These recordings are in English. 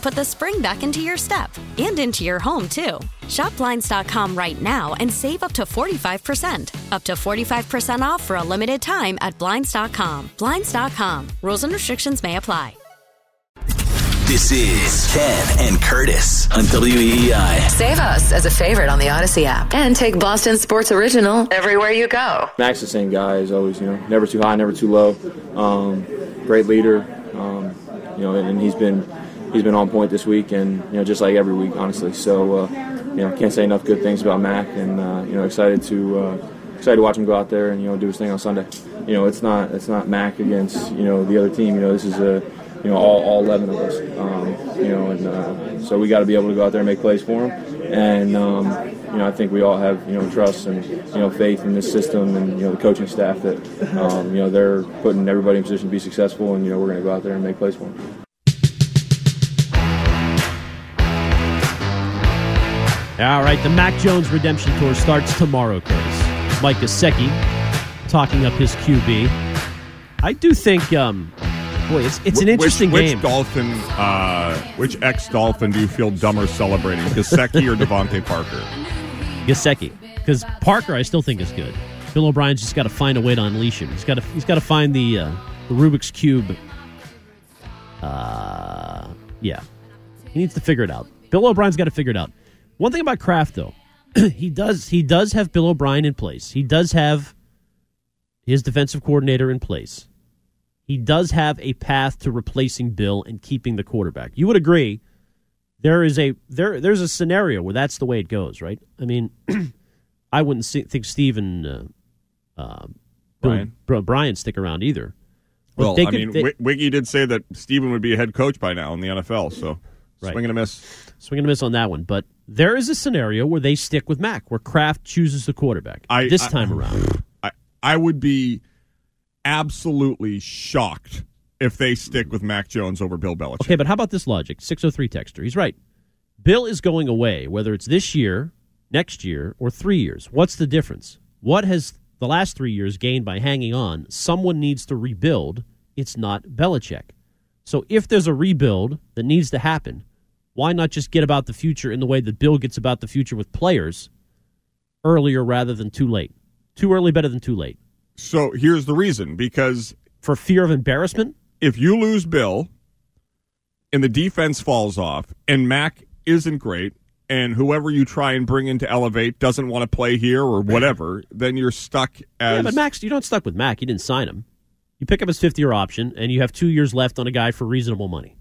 put the spring back into your step and into your home, too. Shop Blinds.com right now and save up to 45%. Up to 45% off for a limited time at Blinds.com. Blinds.com. Rules and restrictions may apply. This is Ken and Curtis on WEEI. Save us as a favorite on the Odyssey app and take Boston Sports Original everywhere you go. Max the same guy as always, you know, never too high, never too low. Um, great leader, um, you know, and, and he's been he's been on point this week, and you know, just like every week, honestly. So, uh, you know, can't say enough good things about Mac, and uh, you know, excited to uh, excited to watch him go out there and you know do his thing on Sunday. You know, it's not it's not Mac against you know the other team. You know, this is a you know all, all 11 of us. Um, you know, and uh, so we got to be able to go out there and make plays for him, and. Um, you know, I think we all have you know trust and you know faith in this system and you know the coaching staff that um, you know they're putting everybody in position to be successful and you know we're going to go out there and make plays for them. All right, the Mac Jones Redemption Tour starts tomorrow, Curtis. Mike Gesicki talking up his QB. I do think, um, boy, it's it's an interesting which, game. Which Dolphin, uh, which ex Dolphin do you feel dumber celebrating, Gesicki or DeVante Parker? Gesicki, because Parker, I still think is good. Bill O'Brien's just got to find a way to unleash him. He's got to he's got to find the uh, the Rubik's cube. Uh, yeah, he needs to figure it out. Bill O'Brien's got to figure it out. One thing about Kraft, though, he does he does have Bill O'Brien in place. He does have his defensive coordinator in place. He does have a path to replacing Bill and keeping the quarterback. You would agree there is a there there's a scenario where that's the way it goes, right? I mean, I wouldn't see, think Steve and uh, uh, Bill- Brian? Bro- Brian stick around either. But Well, they I could- mean, they- Wi- Wiggy did say that Steven would be a head coach by now in the NFL, so Right. swing and a miss. swing and a miss on that one. But there is a scenario where they stick with Mac, where Kraft chooses the quarterback I- this I- time around. I, I would be absolutely shocked if they stick with Mac Jones over Bill Belichick. Okay, but how about this logic? 603 Texter. He's right. Bill is going away, whether it's this year, next year, or three years. What's the difference? What has the last three years gained by hanging on? Someone needs to rebuild. It's not Belichick. So if there's a rebuild that needs to happen, why not just get about the future in the way that Bill gets about the future with players earlier rather than too late? Too early, better than too late. So here's the reason because For fear of embarrassment? if you lose Bill and the defense falls off and Mac isn't great and whoever you try and bring in to elevate doesn't want to play here or whatever, then you're stuck as Yeah, but Max, you're not stuck with Mac. You didn't sign him. You pick up his fifth year option, and you have two years left on a guy for reasonable money.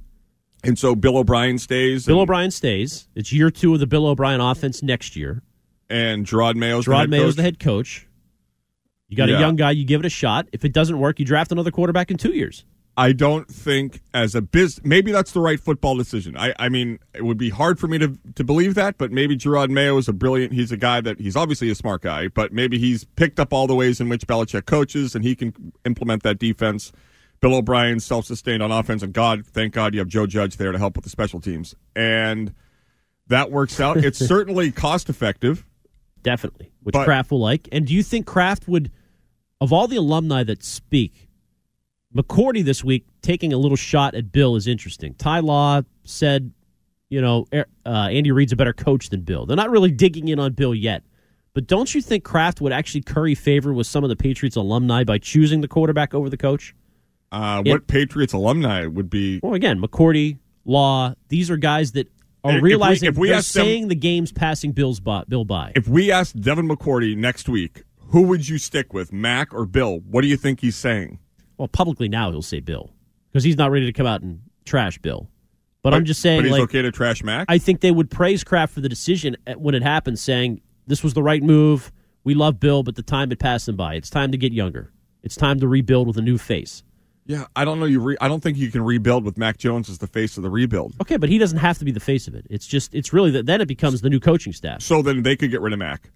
And so Bill O'Brien stays Bill and, O'Brien stays. It's year two of the Bill O'Brien offense next year. and Gerard Mayo's the Gerard head Mayo's coach. the head coach. You got Yeah. a young guy. You give it a shot. If it doesn't work, you draft another quarterback in two years. I don't think as a biz maybe that's the right football decision. I, I mean it would be hard for me to to believe that, but maybe Gerard Mayo is a brilliant he's a guy that he's obviously a smart guy, but maybe he's picked up all the ways in which Belichick coaches and he can implement that defense. Bill O'Brien self sustained on offense and God, thank God you have Joe Judge there to help with the special teams. And that works out. It's certainly cost effective definitely, which But- Kraft will like. And do you think Kraft would, of all the alumni that speak, McCourty this week taking a little shot at Bill is interesting. Ty Law said, you know, uh, Andy Reid's a better coach than Bill. They're not really digging in on Bill yet. But don't you think Kraft would actually curry favor with some of the Patriots alumni by choosing the quarterback over the coach? Uh. What Patriots alumni would be? Well, again, McCourty, Law, these are guys that are if we- realizing if we they're ask them- saying the game's passing Bill's by, Bill by. If we asked Devin McCourty next week, who would you stick with, Mac or Bill? What do you think he's saying? Well, publicly now he'll say Bill because he's not ready to come out and trash Bill. But, I'm just saying, But he's like, okay to trash Mac. I think they would praise Kraft for the decision when it happened, saying this was the right move. We love Bill, but the time had passed him by. It's time to get younger. It's time to rebuild with a new face. Yeah, I don't know. You, re- I don't think you can rebuild with Mac Jones as the face of the rebuild. Okay, but he doesn't have to be the face of it. It's just, it's really that then it becomes the new coaching staff. So then they could get rid of Mac.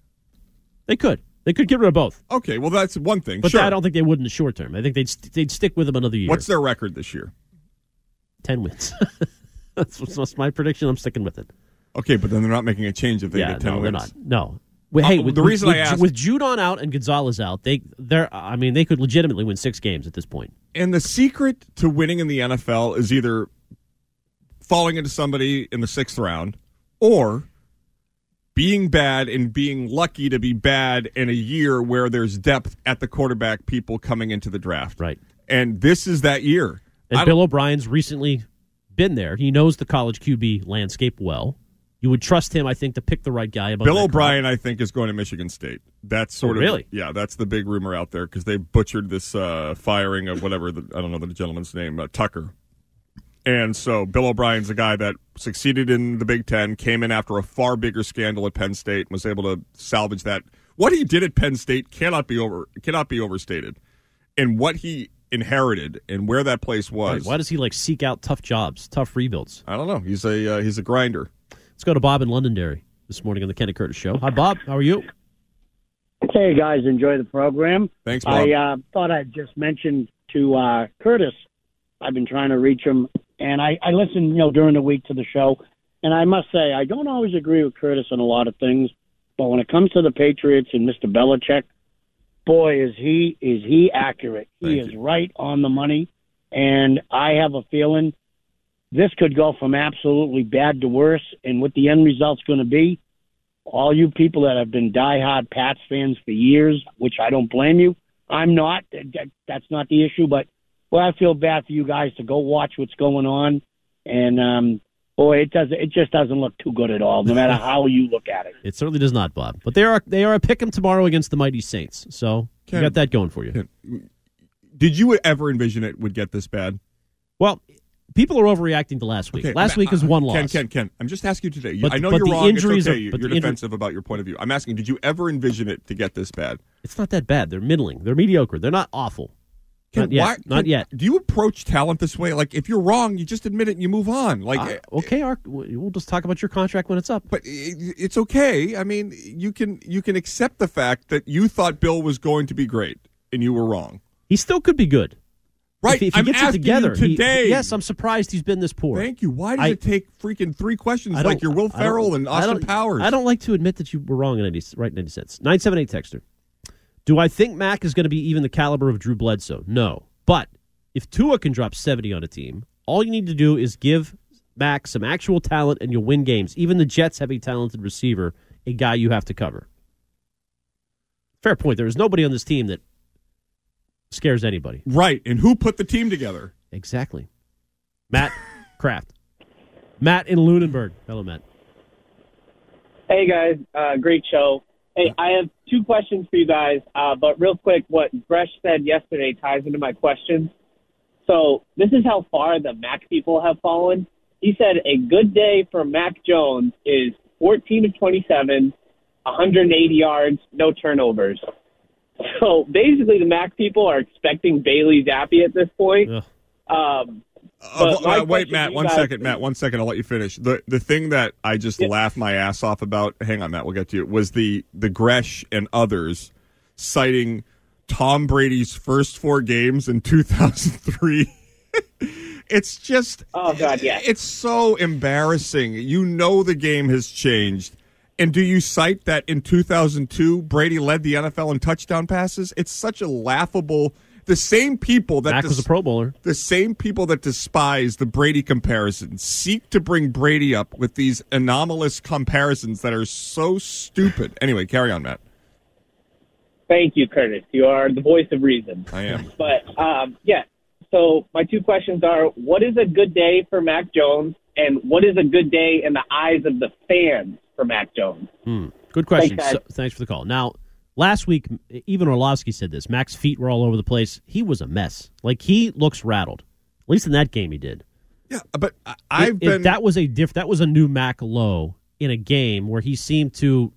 They could, they could get rid of both, Okay, well that's one thing. but sure. I don't think they would in the short term. I think they'd st- they'd stick with him another year. What's their record this year? ten wins? that's, that's my prediction. I'm sticking with it. Okay, but then they're not making a change if they yeah, get ten no, wins. they're not. No. Well, hey, Uh, with, the reason with, I asked- with Judon out and Gonzalez out, they they're I mean they could legitimately win six games at this point. And the secret to winning in the NFL is either falling into somebody in the sixth round or being bad and being lucky to be bad in a year where there's depth at the quarterback people coming into the draft. Right. And this is that year. And Bill O'Brien's recently been there. He knows the college QB landscape well. You would trust him, I think, to pick the right guy. Bill O'Brien, I think, is going to Michigan State. That's sort Oh, of really? yeah. That's the big rumor out there because they butchered this uh, firing of whatever the, I don't know the gentleman's name, uh, Tucker. And so Bill O'Brien's a guy that succeeded in the Big Ten, came in after a far bigger scandal at Penn State, and was able to salvage that. What he did at Penn State cannot be over cannot be overstated, and what he inherited and where that place Right. was. Why does he like seek out tough jobs, tough rebuilds? I don't know. He's a uh, he's a grinder. Let's go to Bob in Londonderry this morning on the Kenny Curtis Show. Hi, Bob. How are you? Hey guys, enjoy the program. Thanks, Bob. I uh, thought I'd just mention to uh, Curtis. I've been trying to reach him, and I, I listen, you know, during the week to the show. And I must say, I don't always agree with Curtis on a lot of things, but when it comes to the Patriots and Mr. Belichick, boy, is he is he accurate. He Thank is right on the money, and I have a feeling this could go from absolutely bad to worse. And what the end result's going to be, all you people that have been diehard Pats fans for years, which I don't blame you. I'm not. That's not the issue. But well, I feel bad for you guys to go watch what's going on, and um, boy, it does. It just doesn't look too good at all, no matter how you look at it. It certainly does not, Bob. But they are they are a pick 'em tomorrow against the mighty Saints. So you got that going for you. Ken, Did you ever envision it would get this bad? Well, people are overreacting to last week. Okay, last week was uh, one loss. Ken, Ken, Ken. I'm just asking you today. But- I know you're wrong. it's okay. are- you're but you're the injury- defensive about your point of view. I'm asking, did you ever envision it to get this bad? It's not that bad. They're middling. They're mediocre. They're not awful. Ken, not yet. why- not Ken, yet. Do you approach talent this way? Like, if you're wrong, you just admit it and you move on. Like, Uh, okay, Ark, we'll just talk about your contract when it's up. but it's okay. I mean, you can you can accept the fact that you thought Bill was going to be great and you were wrong. He still could be good. Right. If, if he I'm gets it together. you he- today. yes, I'm surprised he's been this poor. Thank you. Why does I- it take freaking three questions I like you're Will Ferrell and Austin don't- Powers? I don't like to admit that you were wrong in any right in any sense. Nine seven eight texter. Do I think Mac is going to be even the caliber of Drew Bledsoe? No, but if Tua can drop seventy on a team, all you need to do is give Mac some actual talent, and you'll win games. Even the Jets have a talented receiver, a guy you have to cover. Fair point. There is nobody on this team that scares anybody. Right. And who put the team together? Exactly. Matt Kraft. Matt in Lunenburg. Hello, Matt. Hey guys, uh, great show. Hey, I have two questions for you guys, uh, but real quick, what Gresh said yesterday ties into my questions. So this is how far the Mac people have fallen. He said a good day for Mac Jones is 14 of 27, 180 yards, no turnovers. So basically, the Mac people are expecting Bailey Zappe at this point. Ugh. Um, Uh, But uh, wait, Matt. to you One guys second, Matt. One second. I'll let you finish. the The thing that I just Yeah. laughed my ass off about. Hang on, Matt. We'll get to it. Was the the Gresh and others citing Tom Brady's first four games in 2003. it's just. Oh, God, yeah. It's so embarrassing. You know the game has changed, And do you cite that in 2002 Brady led the NFL in touchdown passes? It's such a laughable. The same people that Mac was a Pro Bowler. the same people that despise the Brady comparison seek to bring Brady up with these anomalous comparisons that are so stupid. Anyway, carry on, Matt. Thank you, Curtis. You are the voice of reason. I am. But um, yeah, so my two questions are: What is a good day for Mac Jones, and what is a good day in the eyes of the fans for Mac Jones? Hmm. Good question. Thanks, so, thanks for the call. Now, last week, even Orlovsky said this. Mac's feet were all over the place. He was a mess. Like he looks rattled. At least in that game, he did. Yeah, but I- I've It- it- been that was a diff. That was a new Mac low in a game where he seemed to.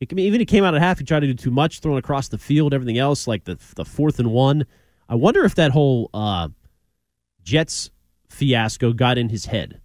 It, can- even he came out at half. He tried to do too much, throwing across the field, everything else, like the the fourth and one. I wonder if that whole uh, Jets fiasco got in his head.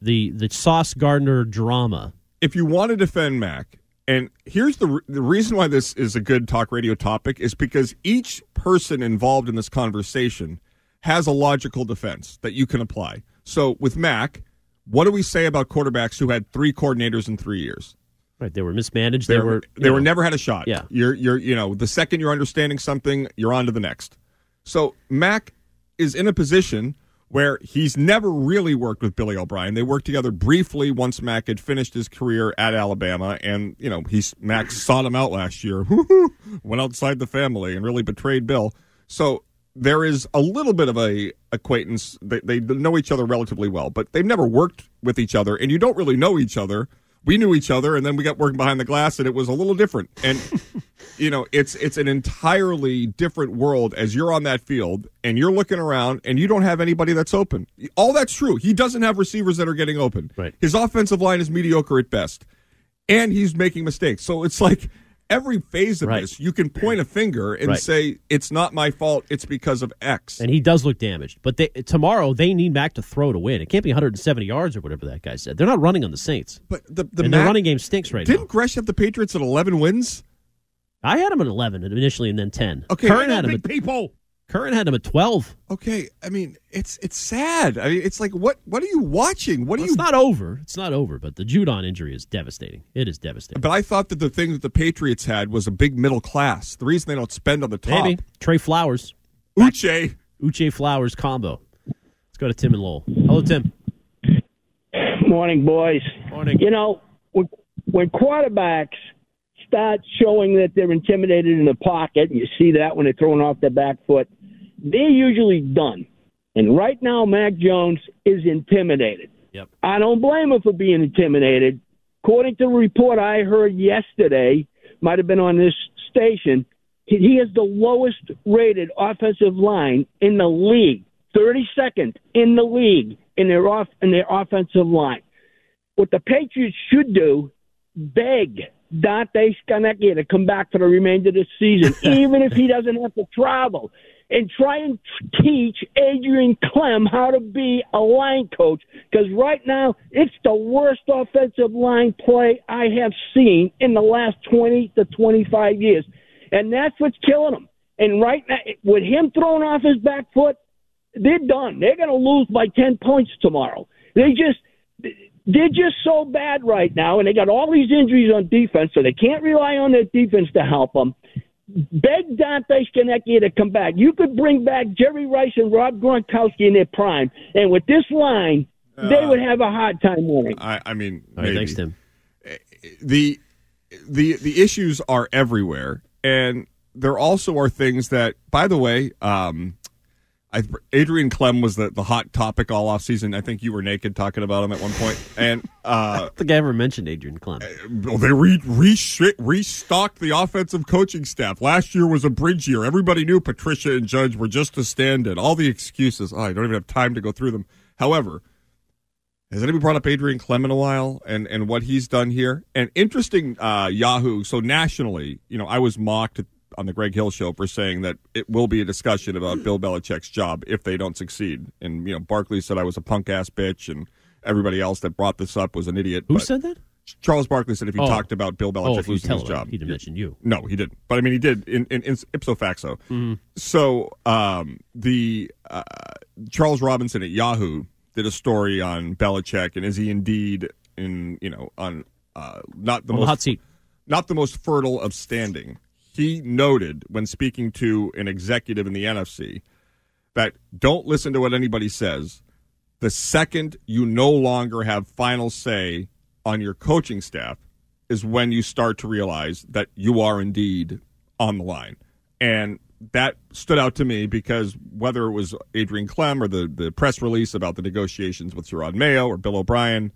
The the Sauce Gardner drama. if you want to defend Mac, and here's the the reason why this is a good talk radio topic is because each person involved in this conversation has a logical defense that you can apply. So with Mac, what do we say about quarterbacks who had three coordinators in three years? Right, they were mismanaged. They, They, were they you were know, never had a shot. Yeah. you're you're you know the second you're understanding something, you're on to the next. So Mac is in a position where he's never really worked with Billy O'Brien. They worked together briefly once Mac had finished his career at Alabama, and you know he's Mac sought him out last year, went outside the family and really betrayed Bill. So there is a little bit of a acquaintance. They, they know each other relatively well, but they've never worked with each other, and you don't really know each other. We knew each other, and then we got working behind the glass, and it was a little different. And you know, it's it's an entirely different world as you're on that field and you're looking around and you don't have anybody that's open. All that's true. He doesn't have receivers that are getting open. Right. His offensive line is mediocre at best, and he's making mistakes. So it's like every phase of Right. this, you can point a finger and Right. say it's not my fault. It's because of X. and he does look damaged. But they, tomorrow they need Mac to throw to win. It can't be 170 yards or whatever that guy said. They're not running on the Saints, but the the and Mac- running game stinks right now. didn't. Gresh have the Patriots at 11 wins? I had him at 11 initially, and then 10. Okay, Curran had know him. At, big people. Curran had him at 12. Okay, I mean it's it's sad. I mean it's like what what are you watching? What are Well, you it's not over. It's not over. But the Judon injury is devastating. It is devastating. But I thought that the thing that the Patriots had was a big middle class. The reason they don't spend on the top. Maybe Trey Flowers, Uche. Uche Flowers combo. Let's go to Tim and Lowell. Hello, Tim. Morning, boys. Morning. You know, when, when quarterbacks start showing that they're intimidated in the pocket, and you see that when they're throwing off their back foot, they're usually done. And right now, Mac Jones is intimidated. Yep. I don't blame him for being intimidated. According to the report I heard yesterday, might have been on this station, he- he has the lowest rated offensive line in the league, 32nd in the league in their off in their offensive line. What the Patriots should do, beg Dante Scarnecchia to come back for the remainder of the season, even if he doesn't have to travel, and try and teach Adrian Klemm how to be a line coach. Because right now, it's the worst offensive line play I have seen in the last 20 to 25 years. And that's what's killing them. And right now, with him throwing off his back foot, they're done. They're going to lose by 10 points tomorrow. They just they're just so bad right now, and they got all these injuries on defense, so they can't rely on their defense to help them. Beg Dante Scarnecchia to come back. You could bring back Jerry Rice and Rob Gronkowski in their prime, and with this line, they would have a hard time winning. I, I mean, All right, maybe. thanks, Tim. the the the issues are everywhere, and there also are things that, by the way, um, I, Adrian Klemm was the, the hot topic all off season. I think you were naked talking about him at one point. and uh, I don't think I ever mentioned Adrian Klemm. well, they re, re, restocked the offensive coaching staff. Last year was a bridge year. Everybody knew Patricia and Judge were just a stand-in. All the excuses. Oh, I don't even have time to go through them. However, has anybody brought up Adrian Klemm in a while and, and what he's done here? And interesting, uh, Yahoo. So nationally, you know, I was mocked on the Greg Hill show for saying that it will be a discussion about Bill Belichick's job if they don't succeed. And you know, Barkley said I was a punk ass bitch, and everybody else that brought this up was an idiot. Who said that? Charles Barkley said if he Oh. talked about Bill Oh, Belichick you losing his job, he didn't mention you. no, he didn't. But I mean, he did in, in, in ipso facto. Mm-hmm. So um, the uh, Charles Robinson at Yahoo did a story on Belichick, and is he indeed in you know on uh, not the most hot seat. not the most fertile of standing. He noted when speaking to an executive in the NFC that don't listen to what anybody says. The second you no longer have final say on your coaching staff is when you start to realize that you are indeed on the line. And that stood out to me because whether it was Adrian Klemm or the, the press release about the negotiations with Gerard Mayo or Bill O'Brien,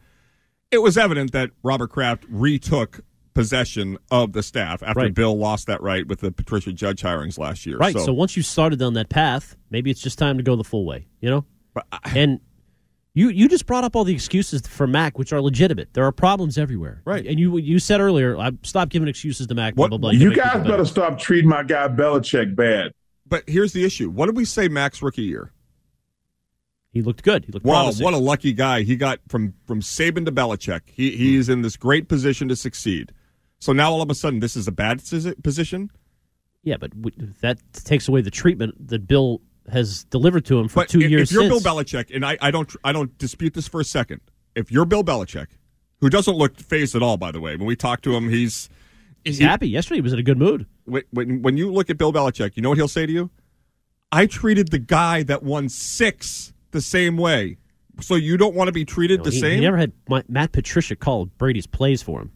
it was evident that Robert Kraft retook possession of the staff after Right. Bill lost that right with the Patricia Judge hirings last year. Right. So, once you started down that path, maybe it's just time to go the full way. You know. But I- and you you just brought up all the excuses for Mac, which are legitimate. There are problems everywhere. Right. And you you said earlier, I stop giving excuses to Mac. What- blah blah blah. You guys better stop treating my guy Belichick bad. but here's the issue. What did we say Max rookie year? He looked good. He looked Wow, promising. what a lucky guy. He got from from Saban to Belichick. He he's in this great position to succeed. So now all of a sudden this is a bad position? yeah, but that takes away the treatment that Bill has delivered to him for But two if, years if you're since. Bill Belichick, and I, I don't I don't dispute this for a second. If you're Bill Belichick, who doesn't look phased at all, by the way, when we talk to him, he's He's he- happy. Yesterday he was in a good mood. when, when when you look at Bill Belichick, you know what he'll say to you? I treated the guy that won six the same way, so you don't want to be treated the he, same. he never had Matt Patricia call Brady's plays for him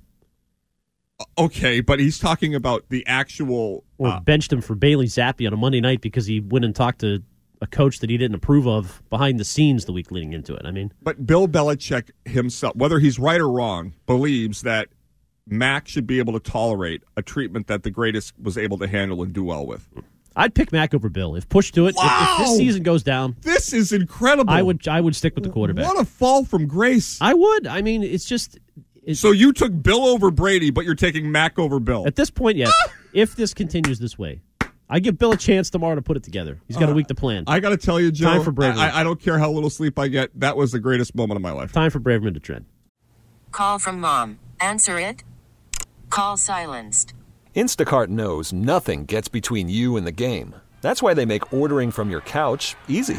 okay, but he's talking about the actual. or uh, benched him for Bailey Zappe on a Monday night because he went and talked to a coach that he didn't approve of behind the scenes the week leading into it. I mean, but Bill Belichick himself, whether he's right or wrong, believes that Mac should be able to tolerate a treatment that the greatest was able to handle and do well with. I'd pick Mac over Bill if pushed to it. If- If, Wow! this season goes down, This is incredible. I would I would stick with the quarterback. What a fall from grace. I would. I mean, it's just it's, So you took Bill over Brady, but you're taking Mac over Bill. at this point, yes. if this continues this way, I give Bill a chance tomorrow to put it together. He's got a week to plan. Uh, I got to tell you, Joe. Time for bravery. I, I don't care how little sleep I get. That was the greatest moment of my life. Time for Braverman to trend. Call from mom. Answer it. Call silenced. Instacart knows nothing gets between you and the game. That's why they make ordering from your couch easy.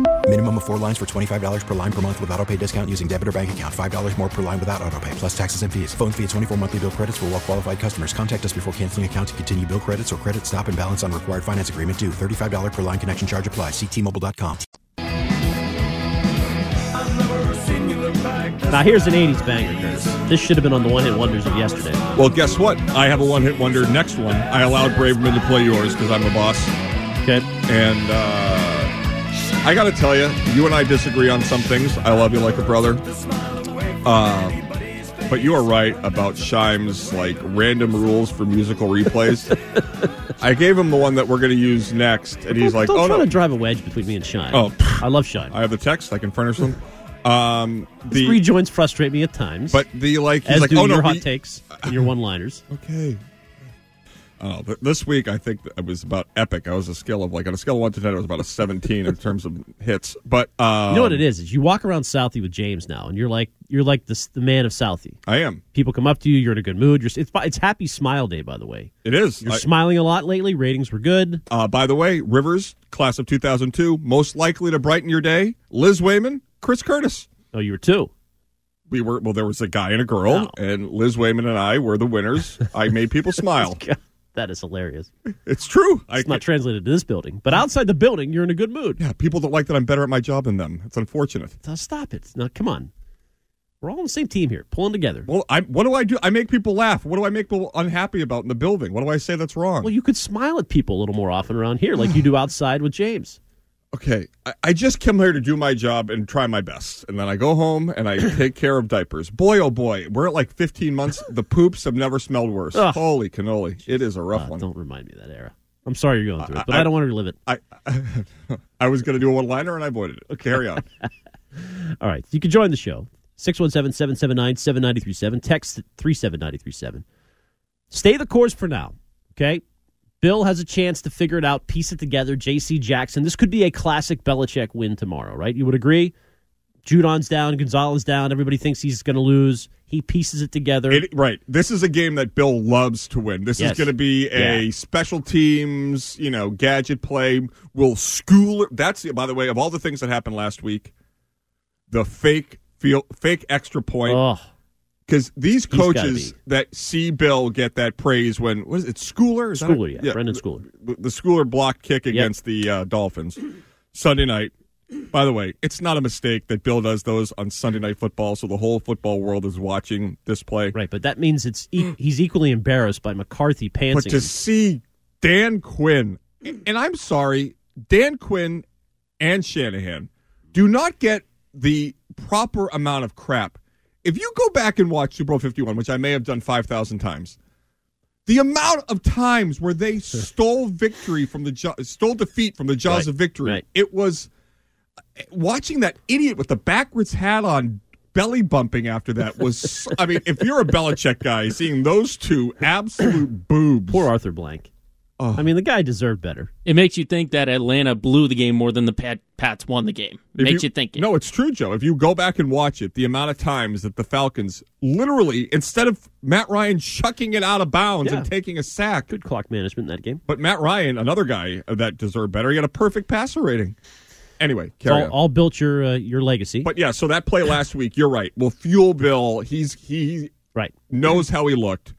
Minimum of four lines for $25 per line per month with auto pay discount using debit or bank account. $5 more per line without auto pay, plus taxes and fees. Phone fee at 24 monthly bill credits for well qualified customers. Contact us before canceling account to continue bill credits or credit stop and balance on required finance agreement due. $35 per line connection charge applies. Ctmobile.com. Now here's an '80s banger, Curtis. This should have been on the one-hit wonders of yesterday. Well, guess what? I have a one hit wonder next one. I allowed Braverman to play yours because I'm a boss. Okay. And uh, I got to tell you, you and I disagree on some things. I love you like a brother. Uh, but you are right about Shine's like random rules for musical replays. I gave him the one that we're going to use next, and he's like, Don't "Oh try no, to drive a wedge between me and Shine. Oh. I love Shine. I have the text. I can furnish them." Um, His the rejoins frustrate me at times, but the like, he's as like, do "Oh no, your hot we- takes and your one-liners. Okay. Oh, th- this week I think it was about epic. I was a scale of like on a scale of one to ten, it was about a seventeen in terms of hits. But um, you know what it is? Is you walk around Southie with James now, and you're like you're like the the man of Southie. I am. People come up to you. You're in a good mood. You're it's it's Happy Smile Day, by the way. It is. You're I- smiling a lot lately. Ratings were good. Uh, by the way, Rivers, class of 2002, most likely to brighten your day. Liz Wayman, Chris Curtis. Oh, you were two. We were well. There was a guy and a girl, and Liz Wayman and I were the winners. I made people smile. That is hilarious. It's true. It's not translated to this building, but outside the building, you're in a good mood. Yeah, people don't like that I'm better at my job than them. It's unfortunate. So stop it. Now, come on. We're all on the same team here, pulling together. Well, I, what do I do? I make people laugh. What do I make people unhappy about in the building? What do I say that's wrong? Well, you could smile at people a little more often around here, like you do outside with James. Okay, I, I just came here to do my job and try my best, and then I go home and I take care of diapers. Boy, oh boy, we're at like 15 months. The poops have never smelled worse. Ugh. Holy cannoli, it is a rough Uh, one. Don't remind me of that era. I'm sorry you're going through it, but I, don't want to relive it. I I was going to do a one liner and I avoided it. Carry on. All right. You can join the show. 617 779 7937. Text at 37937. Stay the course for now. Okay. Bill has a chance to figure it out, piece it together. J.C. Jackson. This could be a classic Belichick win tomorrow, right? You would agree? Judon's down, Gonzalez down. Everybody thinks he's going to lose. He pieces it together. It, right. This is a game that Bill loves to win. This Yes. is going to be a Yeah. special teams, you know, gadget play. Will school. That's by the way of all the things that happened last week, the fake feel fake extra point. Oh, Because these He's coaches that see Bill get that praise when what is it Schooler? Is Schooler, it? yeah, Brenden Schooler. The, the Schooler block kick against the uh, Dolphins Sunday night. By the way, it's not a mistake that Bill does those on Sunday night football, so the whole football world is watching this play. right. But that means it's e- he's equally embarrassed by McCarthy pantsing. But to him. see Dan Quinn, and I'm sorry, Dan Quinn and Shanahan do not get the proper amount of crap. If you go back and watch Super Bowl 51, which I may have done 5,000 times, the amount of times where they stole victory from the stole defeat from the jaws Right, of victory, right. it was watching that idiot with the backwards hat on belly bumping after that was I mean, if you're a Belichick guy, seeing those two absolute boobs. Poor Arthur Blank. Oh. I mean, the guy deserved better. It makes you think that Atlanta blew the game more than the Pat, Pats won the game. If makes you, think it. No, it's true, Joe. If you go back and watch it, the amount of times that the Falcons literally, instead of Matt Ryan chucking it out of bounds and taking a sack, Good clock management in that game. but Matt Ryan, another guy that deserved better, he had a perfect passer rating. Anyway, carry all, on. all built your uh, your legacy. But yeah, so that play last week, you're right. Well, fuel Bill, he's he right knows how he looked,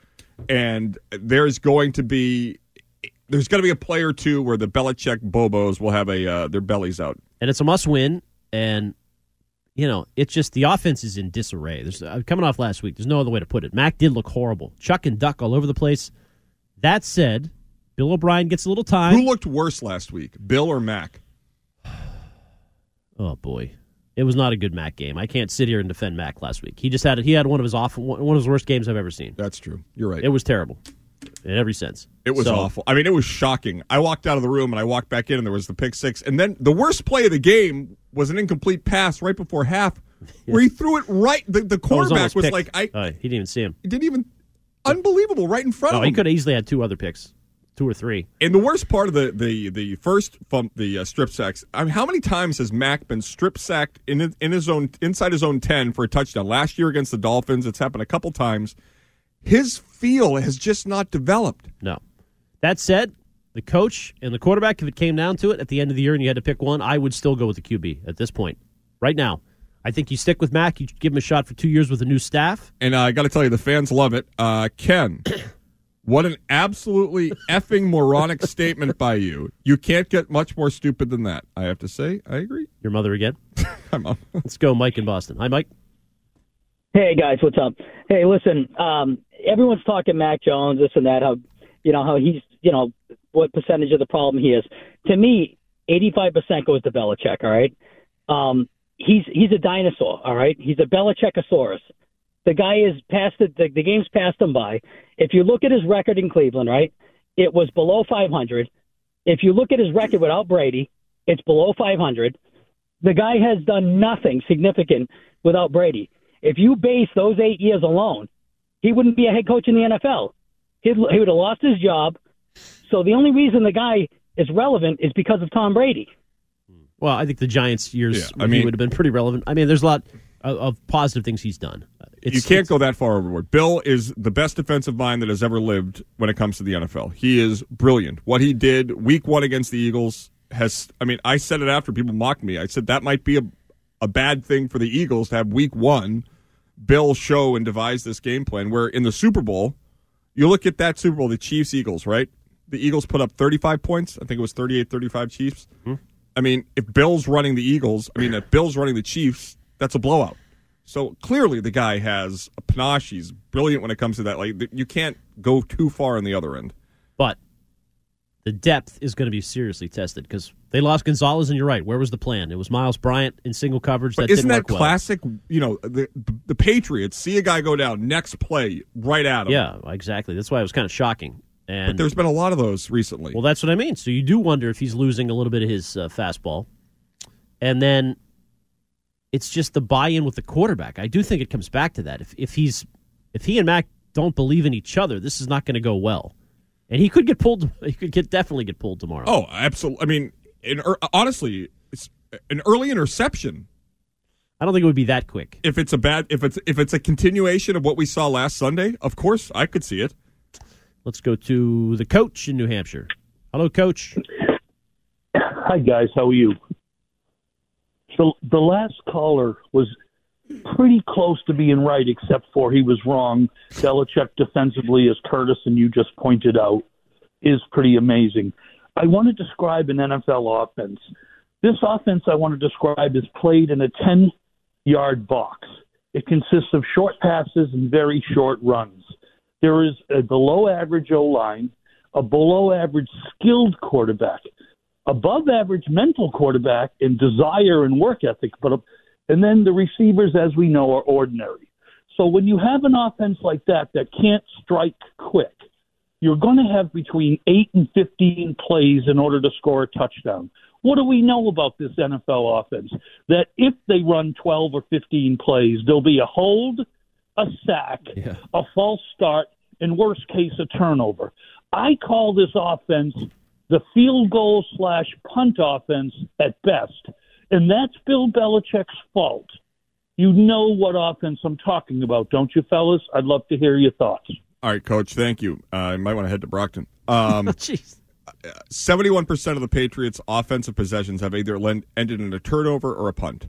and there's going to be there's going to be a play or two where the Belichick Bobos will have a uh, their bellies out. and it's a must win. And you know, it's just the offense is in disarray. There's uh, coming off last week. There's no other way to put it. Mac did look horrible, chuck and duck all over the place. That said, Bill O'Brien gets a little time. Who looked worse last week, Bill or Mac? Oh boy, it was not a good Mac game. I can't sit here and defend Mac last week. He just had he had one of his off one of his worst games I've ever seen. That's true. You're right. It was terrible in every sense. It was So- awful. I mean, it was shocking. I walked out of the room and I walked back in, and there was the pick six. And then the worst play of the game was an incomplete pass right before half, where he threw it right. The, the was quarterback was picked. like, I Oh, he didn't even see him. he didn't even unbelievable right in front No, of him. he could have easily had two other picks, two or three. And the worst part of the the the first bump, the uh, strip sacks. I mean, how many times has Mac been strip sacked in in his own inside his own ten for a touchdown? Last year against the Dolphins, it's happened a couple times. His feel has just not developed. No. That said, the coach and the quarterback, if it came down to it at the end of the year and you had to pick one, I would still go with the QB at this point. Right now. I think you stick with Mac. You give him a shot for two years with a new staff. And uh, I got to tell you, the fans love it. Uh, Ken, what an absolutely effing moronic statement by you. You can't get much more stupid than that. I have to say, I agree. Your mother again. Hi, Mom. Let's go, Mike in Boston. Hi, Mike. Hey guys, what's up? Hey, listen, um, everyone's talking Mac Jones, this and that, how you know how he's you know what percentage of the problem he is. To me, eighty-five percent goes to Belichick. All right, um, he's he's a dinosaur. All right, he's a Belichickosaurus. The guy is past the, the the game's passed him by. If you look at his record in Cleveland, right, it was below five hundred. If you look at his record without Brady, it's below five hundred. The guy has done nothing significant without Brady. If you base those eight years alone, he wouldn't be a head coach in the NFL. He'd, he would have lost his job So the only reason the guy is relevant is because of Tom Brady. Well, I think the Giants years Yeah, I he mean- would have been pretty relevant. I mean, there's a lot of, of positive things he's done. It's, you can't go that far overboard. Bill is the best defensive mind that has ever lived when it comes to the NFL. He is brilliant. What he did week one against the Eagles has, I mean, I said it after people mocked me. I said that might be a, a bad thing for the Eagles to have week one Bill show and devise this game plan where in the Super Bowl, you look at that Super Bowl, the Chiefs Eagles, right? The Eagles put up 35 points. I think it was 38 35 Chiefs. Hmm. I mean, if Bill's running the Eagles, I mean, if Bill's running the Chiefs, that's a blowout. So clearly, the guy has a panache. He's brilliant when it comes to that. Like you can't go too far on the other end. But the depth is going to be seriously tested because they lost Gonzalez, and you're right. Where was the plan? It was Miles Bryant in single coverage. But that isn't that work well. classic? You know, the the Patriots see a guy go down, next play right at him. Yeah, exactly. That's why it was kind of shocking. And But there's been a lot of those recently. Well, that's what I mean. So you do wonder if he's losing a little bit of his uh, fastball, and then it's just the buy-in with the quarterback. I do think it comes back to that. If if he's if he and Mac don't believe in each other, this is not going to go well, and he could get pulled. He could get definitely get pulled tomorrow. Oh, absolutely. I mean, in, er, honestly, it's an early interception. I don't think it would be that quick. If it's a bad, if it's if it's a continuation of what we saw last Sunday, of course I could see it. Let's go to the coach in New Hampshire. Hello, coach. Hi guys, how are you? The the last caller was pretty close to being right, except for he was wrong. Belichick defensively, as Curtis and you just pointed out, is pretty amazing. I want to describe an NFL offense. This offense I want to describe is played in a ten yard box. It consists of short passes and very short runs. There is a below average O line, a below average skilled quarterback, above average mental quarterback in desire and work ethic, but and then the receivers, as we know, are ordinary. So when you have an offense like that that can't strike quick, you're going to have between eight and fifteen plays in order to score a touchdown. What do we know about this NFL offense? That if they run 12 or 15 plays, there'll be a hold, a sack, a false start, and worst case, a turnover. I call this offense the field goal slash punt offense at best, and that's Bill Belichick's fault. You know what offense I'm talking about, don't you, fellas? I'd love to hear your thoughts. All right, Coach. Thank you. Uh, I might want to head to Brockton. Um, Jeez. Seventy-one percent of the Patriots' offensive possessions have either ended in a turnover or a punt.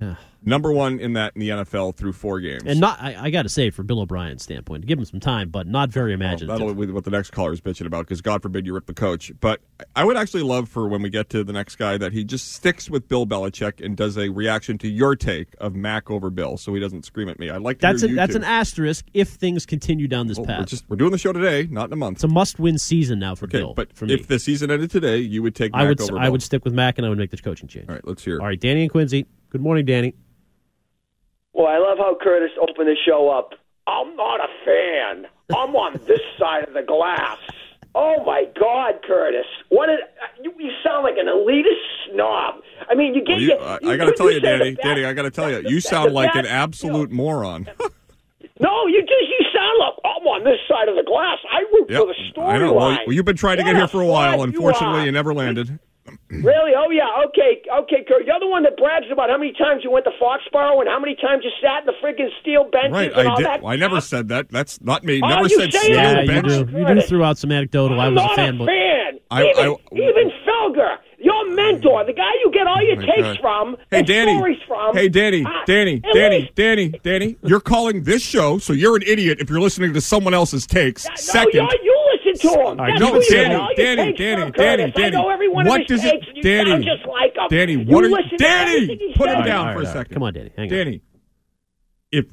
Yeah. Number one in that in the NFL through four games. And not, I, I got to say, for Bill O'Brien's standpoint, give him some time, but not very imaginative. That'll be what the next caller is bitching about because God forbid you rip the coach. But I would actually love for when we get to the next guy that he just sticks with Bill Belichick and does a reaction to your take of Mac over Bill, so he doesn't scream at me. I like to that's a, you that's two. an asterisk if things continue down this Well, path. We're just we're doing the show today, not in a month. it's a must-win season now for Okay, Bill. but for me. if the season ended today, you would take Mac I would I Bill. would stick with Mac and I would make the coaching change. All right, let's hear. All right, Danny and Quincy. Good morning, Danny. Well, I love how Curtis opened the show up. I'm not a fan. I'm on this side of the glass. Oh my God, Curtis! What? Did, you, you sound like an elitist snob. I mean, you get Well, you- I, I got to tell you, Danny, Danny, I got to tell you, you sound like an absolute moron. No, you just you sound like I'm on this side of the glass. I root Yep, for the I know. Well, storyline. well, you've been trying to get here for a while. you Unfortunately, are. you never landed. Really? Oh yeah. Okay. Okay, Kurt. You're the one that brags about how many times you went to Foxborough and how many times you sat in the friggin' steel benches Right, and I all did. that. I never said that. That's not me. Oh, never you said say steel Yeah, you bench. do. You do throw out some anecdotal. I I'm was a fan. a fan. I- even, I- even Felger, your mentor, the guy you get all your Oh takes God. from, Hey, and Danny. stories from. Hey, Danny. Ah, Danny. at Danny. least- Danny. Danny. You're calling this show, so you're an idiot if you're listening to someone else's takes. Second. No, you, you listen to him. All right, no, who Danny, get all your Danny, Danny, Danny, Danny. I know every one What of his does it- takes, and you Danny, sound just like him. Danny, You what are you, listen to Danny? Put him down for a all right. second. Come on, Danny. Hang on. Danny, if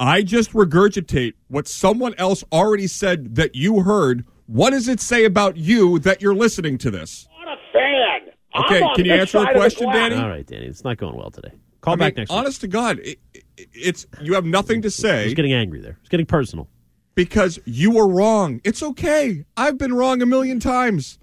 I just regurgitate what someone else already said that you heard, what does it say about you that you're listening to this? I'm a fan. Okay, can you answer a side of the question. Danny? All right, Danny. It's not going well today. Call I back mean, next week. honest to God, it, it- it's you have nothing to say was getting angry there. It's getting personal. Because you were wrong. It's okay. I've been wrong a million times.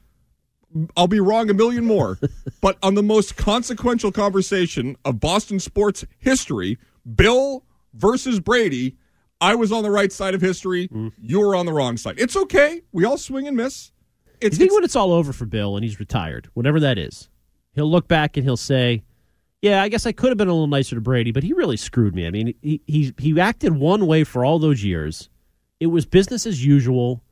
I'll be wrong a million more. but on the most consequential conversation of Boston sports history, Bill versus Brady, I was on the right side of history. Mm. You were on the wrong side. It's okay. We all swing and miss. you think when it's all over for Bill and he's retired, whatever that is, he'll look back and he'll say, "Yeah, I guess I could have been a little nicer to Brady, but he really screwed me. I mean, he he he acted one way for all those years. It was business as usual.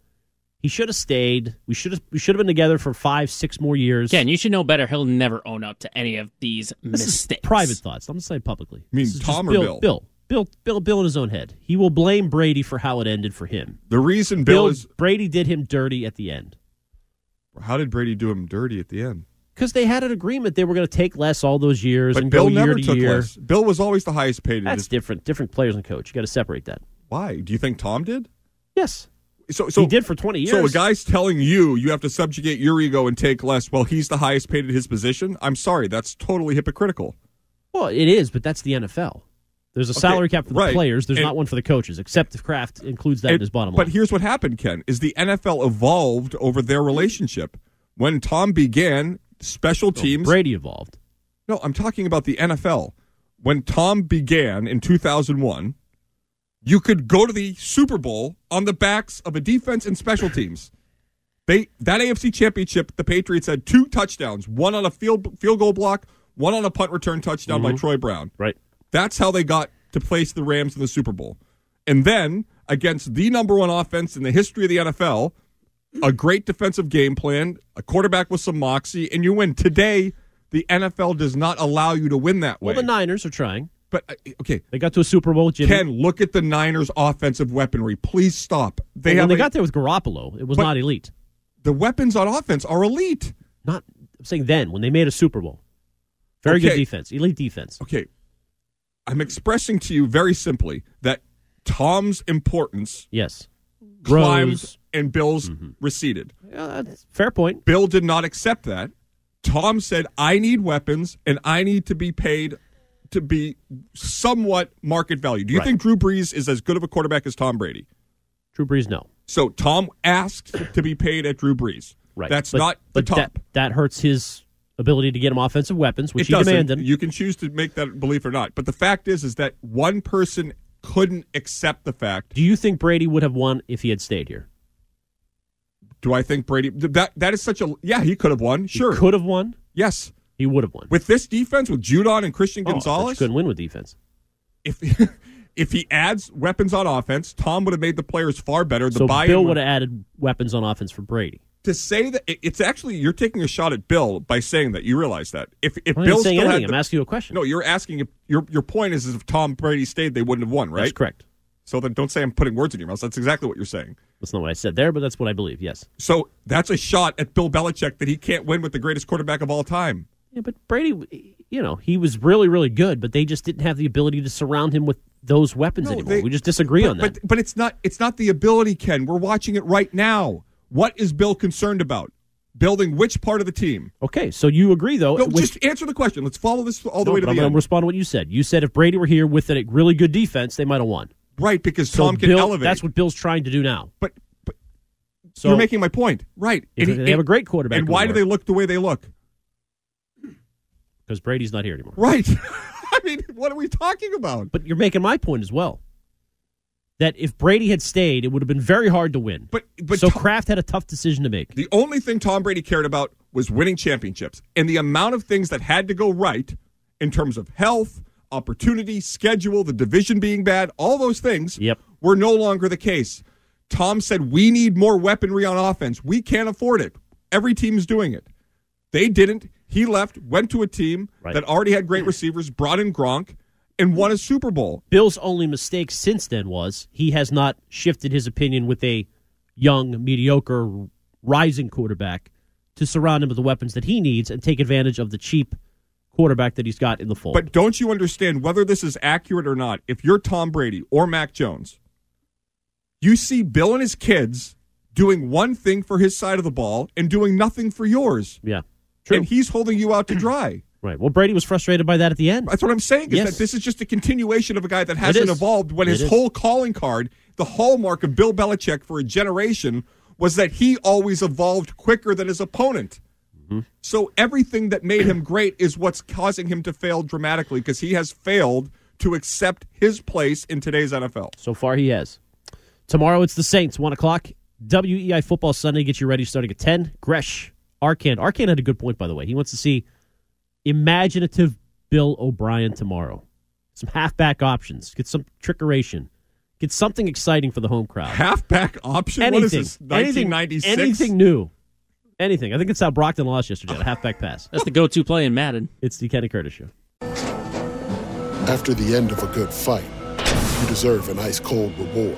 He should have stayed. We should have we should have been together for five, six more years. Ken, you should know better. He'll never own up to any of these This is mistakes. private thoughts. I'm not saying publicly. You mean This is Tom just or Bill? Bill? Bill, Bill, Bill, Bill in his own head. He will blame Brady for how it ended for him. The reason Bill, is Brady did him dirty at the end how did Brady do him dirty at the end? because they had an agreement they were going to take less all those years But and Bill go year never to took year. less. Bill was always the highest paid. in That's his- different. Different players and coach. You got to separate that. Why? Do you think Tom did? Yes. So, so he did for 20 years. So a guy's telling you you have to subjugate your ego and take less. Well, he's the highest paid at his position. I'm sorry, that's totally hypocritical. Well, it is, but that's the NFL. There's a Okay, salary cap for the right. players. There's And- not one for the coaches, except if Kraft includes that in his bottom line. But here's what happened, Ken: is the NFL evolved over their relationship. When Tom began, special teams. Brady evolved. No, I'm talking about the NFL. When Tom began in 2001, you could go to the Super Bowl on the backs of a defense and special teams. They that AFC Championship, the Patriots had two touchdowns, one on a field field goal block, one on a punt return touchdown by Mhm. Troy Brown. Right. That's how they got to place the Rams in the Super Bowl. And then against the number one offense in the history of the NFL, a great defensive game plan, a quarterback with some moxie, and you win. Today, the NFL does not allow you to win that way. Well, the Niners are trying. But uh, okay, They got to a Super Bowl. Jimmy. Ken, look at the Niners' offensive weaponry. Please stop. They Well, when they a- got there with Garoppolo, it was not elite. the weapons on offense are elite. Not I'm saying then when they made a Super Bowl. Very good defense, elite defense. Okay, I'm expressing to you very simply that Tom's importance Yes. climbed Rose. Mm-hmm. and Bill's receded. Yeah, that's fair point. Bill did not accept that. Tom said, I need weapons and I need to be paid to be somewhat market value. Do you Right. think Drew Brees is as good of a quarterback as Tom Brady? Drew Brees, no. So Tom asked to be paid at Drew Brees. Right. That's But- not the but top. That, that hurts his ability to get him offensive weapons, which it he demanded. You can choose to make that belief or not. But the fact is, is that one person couldn't accept the fact. Do you think Brady would have won if he had stayed here? Do I think Brady? That that is such a yeah. He could have won. Sure, Could have won? yes. He would have won. With this defense, with Judon and Christian Oh, Gonzalez, couldn't win with defense. if if he adds weapons on offense, Tom would have made the players far better. The so Bill would- have added weapons on offense for Brady. to say that it's actually you're taking a shot at Bill by saying that. You realize that if if I'm Bill saying still anything. had I'm asking you a question. no, you're asking if your your point is, is if Tom Brady stayed, they wouldn't have won, right? That's correct. So then don't say I'm putting words in your mouth. That's exactly what you're saying. That's not what I said there, but that's what I believe. Yes. So that's a shot at Bill Belichick that he can't win with the greatest quarterback of all time. Yeah, but Brady, you know, he was really, really good, but they just didn't have the ability to surround him with those weapons No, anymore. they- we just disagree but, on that. But but it's not it's not the ability, Ken. We're watching it right now. What is Bill concerned about? Building which part of the team? okay, so you agree though? No, just answer the question. Let's follow this all the No, way to I'm the going end. to respond to what you said. You said if Brady were here with a really good defense, they might have won. right, because So Tom can Bill- elevate. That's what Bill's trying to do now. But but So you're making my point, right? If they have a great quarterback And why do they look the way they look? Because Brady's not here anymore. Right. I mean, what are we talking about? But you're making my point as well. That if Brady had stayed, it would have been very hard to win. But but so Tom- Kraft had a tough decision to make. The only thing Tom Brady cared about was winning championships. And the amount of things that had to go right in terms of health, opportunity, schedule, the division being bad, all those things Yep. were no longer the case. Tom said, We need more weaponry on offense. We can't afford it. Every team is doing it. They didn't. He left, went to a team Right. that already had great receivers, brought in Gronk, and won a Super Bowl. Bill's only mistake since then was he has not shifted his opinion with a young, mediocre, rising quarterback to surround him with the weapons that he needs and take advantage of the cheap quarterback that he's got in the fold. But don't you understand whether this is accurate or not? If you're Tom Brady or Mac Jones, you see Bill and his kids doing one thing for his side of the ball and doing nothing for yours. yeah, true. And he's holding you out to dry. right. Well, Brady was frustrated by that at the end. That's what I'm saying. Is Yes. that this is just a continuation of a guy that hasn't evolved when It his is. whole calling card, the hallmark of Bill Belichick for a generation, was that he always evolved quicker than his opponent. Mm-hmm. So everything that made him great is what's causing him to fail dramatically because he has failed to accept his place in today's NFL. So far, he has. Tomorrow, it's the Saints, 1 o'clock WEEI Football Sunday gets you ready starting at 10. Gresh, Arcand. Arcand had a good point, by the way. He wants to see imaginative Bill O'Brien tomorrow. Some halfback options. Get some trickeration. Get something exciting for the home crowd. Halfback option? Anything. What is this, anything, 1996? anything new. Anything. I think it's how Brockton lost yesterday. A halfback pass. That's the go-to play in Madden. It's the Kenny Curtis show. After the end of a good fight, you deserve an ice cold reward.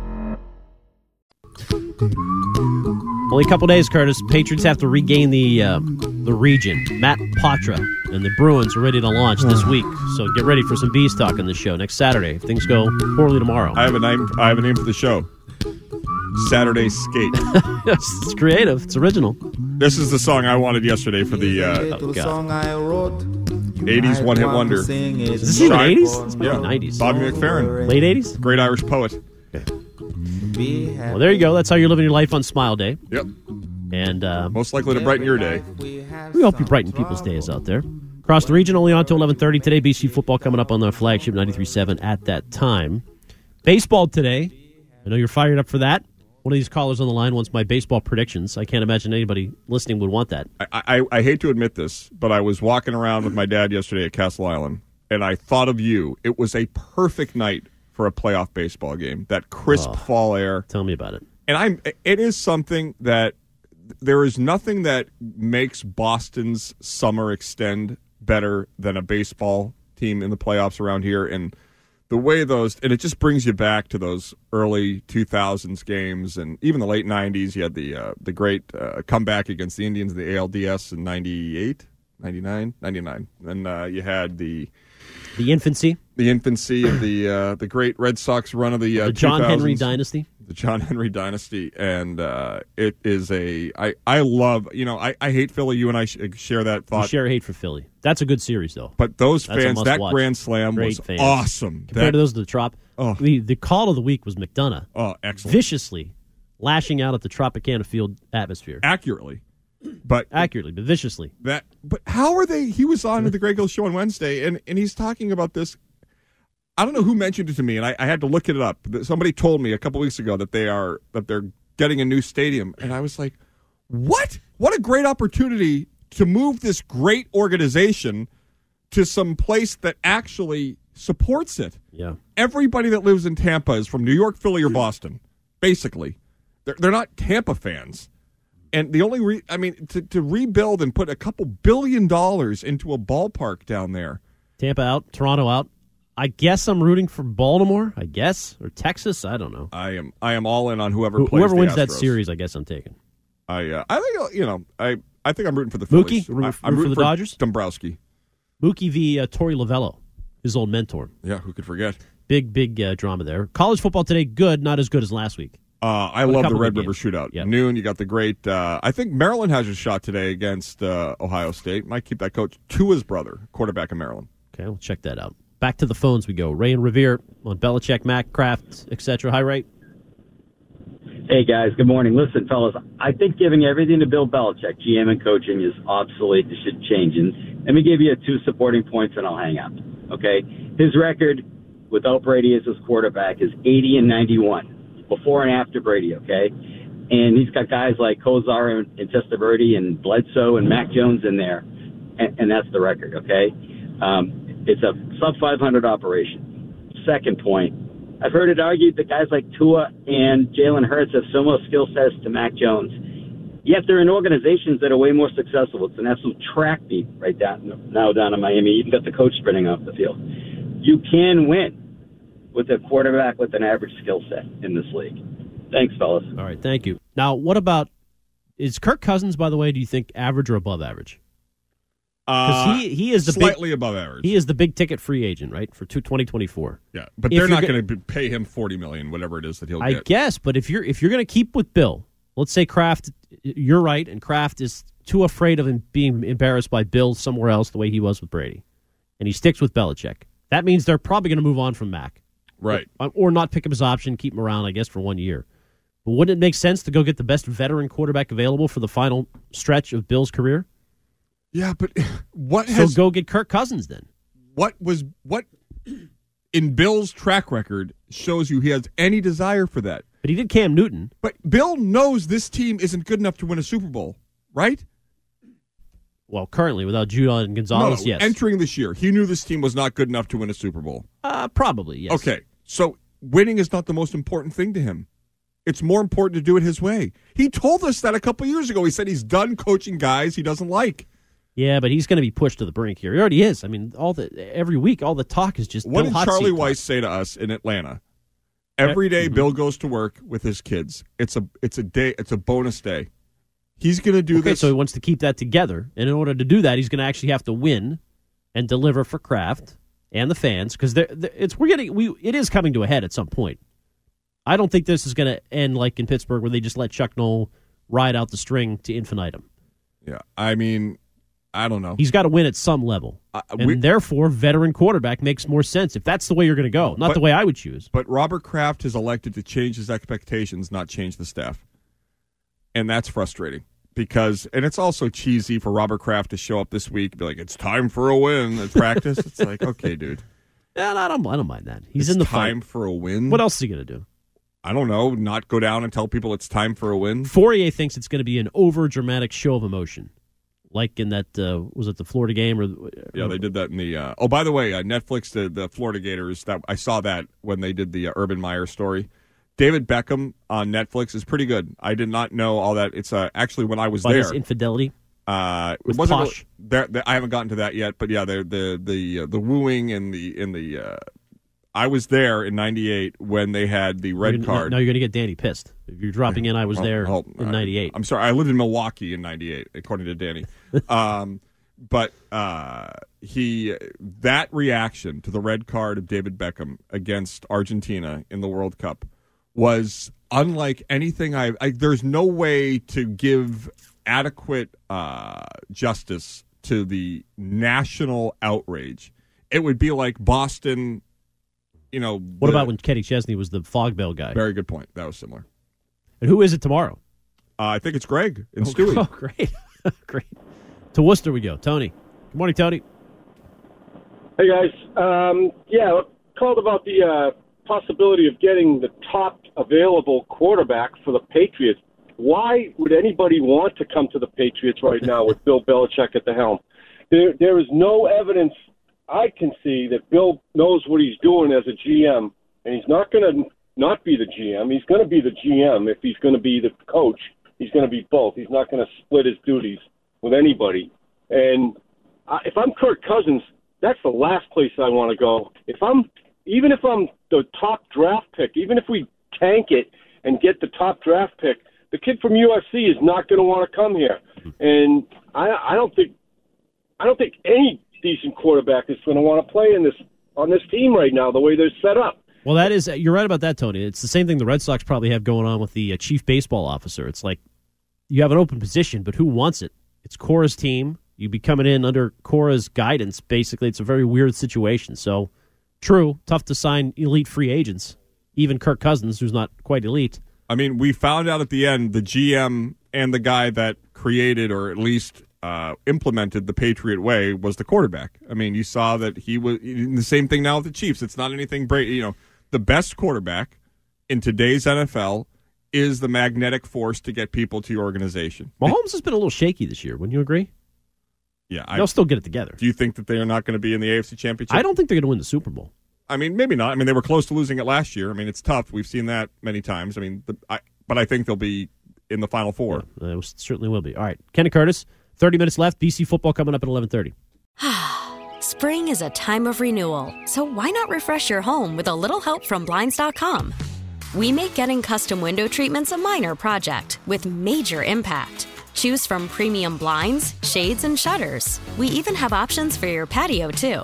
Only a couple days, Curtis. Patriots have to regain the uh, the region. Matt Patra and the Bruins are ready to launch this week, so get ready for some bees talk on the show next Saturday. If things go poorly tomorrow, I have a name. I have a name for the show. Saturday Skate. it's creative. It's original. This is the song I wanted yesterday for the uh, Oh, wrote. 80s one hit wonder. Is this even 80s? It's Yeah. 90s. Bobby McFerrin. Late 80s? Great Irish poet. Well, there you go. That's how you're living your life on Smile Day. Yep. And uh, Most likely to brighten your day. we hope you brighten people's days out there. Across the region, only on till 11:30 today. BC football coming up on the flagship 93.7 at that time. Baseball today. I know you're fired up for that. One of these callers on the line wants my baseball predictions. I can't imagine anybody listening would want that. I, I, I hate to admit this, but I was walking around with my dad yesterday at Castle Island, and I thought of you. It was a perfect night for a playoff baseball game. That crisp Oh. fall air. Tell me about it. And I'm. It is something that there is nothing that makes Boston's summer extend better than a baseball team in the playoffs around here, and the way those and it just brings you back to those early 2000s games and even the late 90s you had the uh, the great uh, comeback against the Indians in the ALDS in 98 99 99 and uh, you had the The infancy, the infancy of the uh, the great Red Sox run of the uh, the John Henry dynasty. the John Henry dynasty, and uh, it is a I I love you know I, I hate Philly. You and I sh- share that thought, share hate for Philly. That's a good series, though. but those That's fans, that must-watch. Grand Slam Great was fans. awesome. Compared That- to those of the Trop, Oh. the, the call of the week was McDonough. Oh, excellent. Viciously lashing out at the Tropicana Field atmosphere. accurately, but Accurately, but viciously. that but how are they? He was on the Greg Hill show on Wednesday, and and he's talking about this. I don't know who mentioned it to me, and I, I had to look it up. Somebody told me a couple weeks ago that they are that they're getting a new stadium, and I was like, "What? What a great opportunity to move this great organization to some place that actually supports it." Yeah. Everybody that lives in Tampa is from New York, Philly, or Boston. Basically, they're they're not Tampa fans. And the only, re- I mean, to, to rebuild and put a couple billion dollars into a ballpark down there. Tampa out, Toronto out. I guess I'm rooting for Baltimore. I guess or Texas. I don't know. I am, I am all in on whoever Who- plays. Whoever the wins that series, I guess I'm taking. I, uh, I think, you know, I, I think I'm rooting for the Mookie? Phillies. Root- I, I'm root for rooting the Dodgers? Dombrowski. Mookie v. Uh, Torey Lovullo, his old mentor. Yeah, who could forget? Big, big uh, drama there. College football today, good, not as good as last week. Uh, I love the Red River. Shootout. Yep. Noon, you got the great. Uh, I think Maryland has a shot today against uh, Ohio State. Might keep that coach to his brother, quarterback of Maryland. Okay, we'll check that out. Back to the phones we go. Ray and Revere on Belichick, Mac, Kraft, etc. Hi, Ray. Hey guys, good morning. Listen, fellas, I think giving everything to Bill Belichick, GM and coaching, is obsolete. This should change. And let me give you two supporting points, and I'll hang up. Okay, his record without Brady as his quarterback is 80 and 91, before and after Brady. Okay, and he's got guys like Kosar and, and Testaverde and Bledsoe and Mac Jones in there, and, and that's the record. Okay, um, it's a sub 500 operation. Second point, I've heard it argued that guys like Tua and Jalen Hurts have similar skill sets to Mac Jones. Yet they're in organizations that are way more successful. It's an absolute track meet right down now down in Miami. You even got the coach sprinting off the field. You can win with a quarterback with an average skill set in this league. Thanks, fellas. All right, thank you. Now, what about is Kirk Cousins? By the way, do you think average or above average? Because Uh, he he is the slightly big, above average. He is the big ticket free agent, right, for two, 2024. Yeah, but If they're not going to pay him forty million, whatever it is that he'll get. I get. guess, but if you're if you're going to keep with Bill, let's say Kraft, you're right, and Kraft is too afraid of him being embarrassed by Bill somewhere else, the way he was with Brady, and he sticks with Belichick. That means they're probably going to move on from Mac, Right. or, or not pick up his option, keep him around, I guess, for one year. But wouldn't it make sense to go get the best veteran quarterback available for the final stretch of Bill's career? Yeah, but what So has go get Kirk Cousins then. what was what in Bill's track record shows you he has any desire for that. But he did Cam Newton. But Bill knows this team isn't good enough to win a Super Bowl, right? Well, currently without Judon and Gonzalez, no, yes, entering this year, he knew this team was not good enough to win a Super Bowl. uh, probably yes. Okay, so winning is not the most important thing to him. It's more important to do it his way. He told us that a couple years ago. He said he's done coaching guys he doesn't like. Yeah, but he's going to be pushed to the brink here. He already is. I mean, all the every week, all the talk is just What Bill did Charlie Weis say to us in Atlanta? Every day Mm-hmm. Bill goes to work with his kids. It's a it's a day it's a bonus day. He's going to do Okay, this. so he wants to keep that together, and in order to do that, he's going to actually have to win and deliver for Kraft and the fans because it's we're getting we it is coming to a head at some point. I don't think this is going to end like in Pittsburgh where they just let Chuck Noll ride out the string to infinitum. yeah, I mean, I don't know. He's got to win at some level, and we- therefore, veteran quarterback makes more sense if that's the way you're going to go, not But- the way I would choose. But Robert Kraft has elected to change his expectations, not change the staff. And that's frustrating because, and it's also cheesy for Robert Kraft to show up this week and be like, it's time for a win at practice. it's like, okay, dude. And I don't, I don't mind that. He's It's in the time fight. for a win. What else is he going to do? I don't know. Not go down and tell people it's time for a win. Fauria thinks it's going to be an over dramatic show of emotion, like in that uh, was it the Florida game or Yeah, they did that in the. Uh, oh, by the way, uh, Netflix the the Florida Gators. That I saw that when they did the uh, Urban Meyer story. David Beckham on Netflix is pretty good. I did not know all that. It's uh, actually when I was by there. infidelity. Uh, it wasn't Posh. there, there- I haven't gotten to that yet, but yeah, the the the uh, the wooing and the in the. Uh, I was there in '98 when they had the red card. Now you're going to get Danny pissed if you're dropping in. I was Oh, there oh, in uh, '98. I'm sorry, I lived in Milwaukee in '98, according to Danny. um, but uh, he that reaction to the red card of David Beckham against Argentina in the World Cup was unlike anything I. I there's no way to give adequate uh, justice to the national outrage. It would be like Boston. You know, What the- about when Kenny Chesney was the fog bell guy? Very good point. That was similar. And who is it tomorrow? Uh, I think it's Greg and Oh, Stewie. Oh, great, great. To Worcester we go. Tony. Good morning, Tony. Hey guys, um, yeah, called about the uh, possibility of getting the top available quarterback for the Patriots. Why would anybody want to come to the Patriots right now with Bill Belichick at the helm? There, there is no evidence I can see that Bill knows what he's doing as a GM, and he's not going to not be the GM. He's going to be the GM if he's going to be the coach. He's going to be both. He's not going to split his duties with anybody. And I, if I'm Kirk Cousins, that's the last place I want to go. If I'm even if I'm the top draft pick, even if we tank it and get the top draft pick, the kid from USC is not going to want to come here. And I, I don't think I don't think any decent quarterback is going to want to play in this on this team right now. The way they're set up. Well, that is you're right about that, Tony. It's the same thing the Red Sox probably have going on with the uh, chief baseball officer. It's like you have an open position, but who wants it? It's Cora's team. You'd be coming in under Cora's guidance. Basically, it's a very weird situation. So, true, tough to sign elite free agents. Even Kirk Cousins, who's not quite elite. I mean, we found out at the end the GM and the guy that created or at least uh, implemented the Patriot way was the quarterback. I mean, you saw that he was the same thing now with the Chiefs. It's not anything great. You know, the best quarterback in today's NFL is the magnetic force to get people to your organization. Mahomes has been a little shaky this year. Wouldn't you agree? Yeah, I, They'll still get it together. do you think that they are not going to be in the AFC Championship? I don't think they're going to win the Super Bowl. I mean, maybe not. I mean, they were close to losing it last year. I mean, it's tough. We've seen that many times. I mean, the, I, but I think they'll be in the Final Four. Uh, it certainly will be. All right, Kenny Curtis. Thirty minutes left. BC football coming up at eleven thirty. Spring is a time of renewal, so why not refresh your home with a little help from Blinds.com? We make getting custom window treatments a minor project with major impact. Choose from premium blinds, shades, and shutters. We even have options for your patio, too.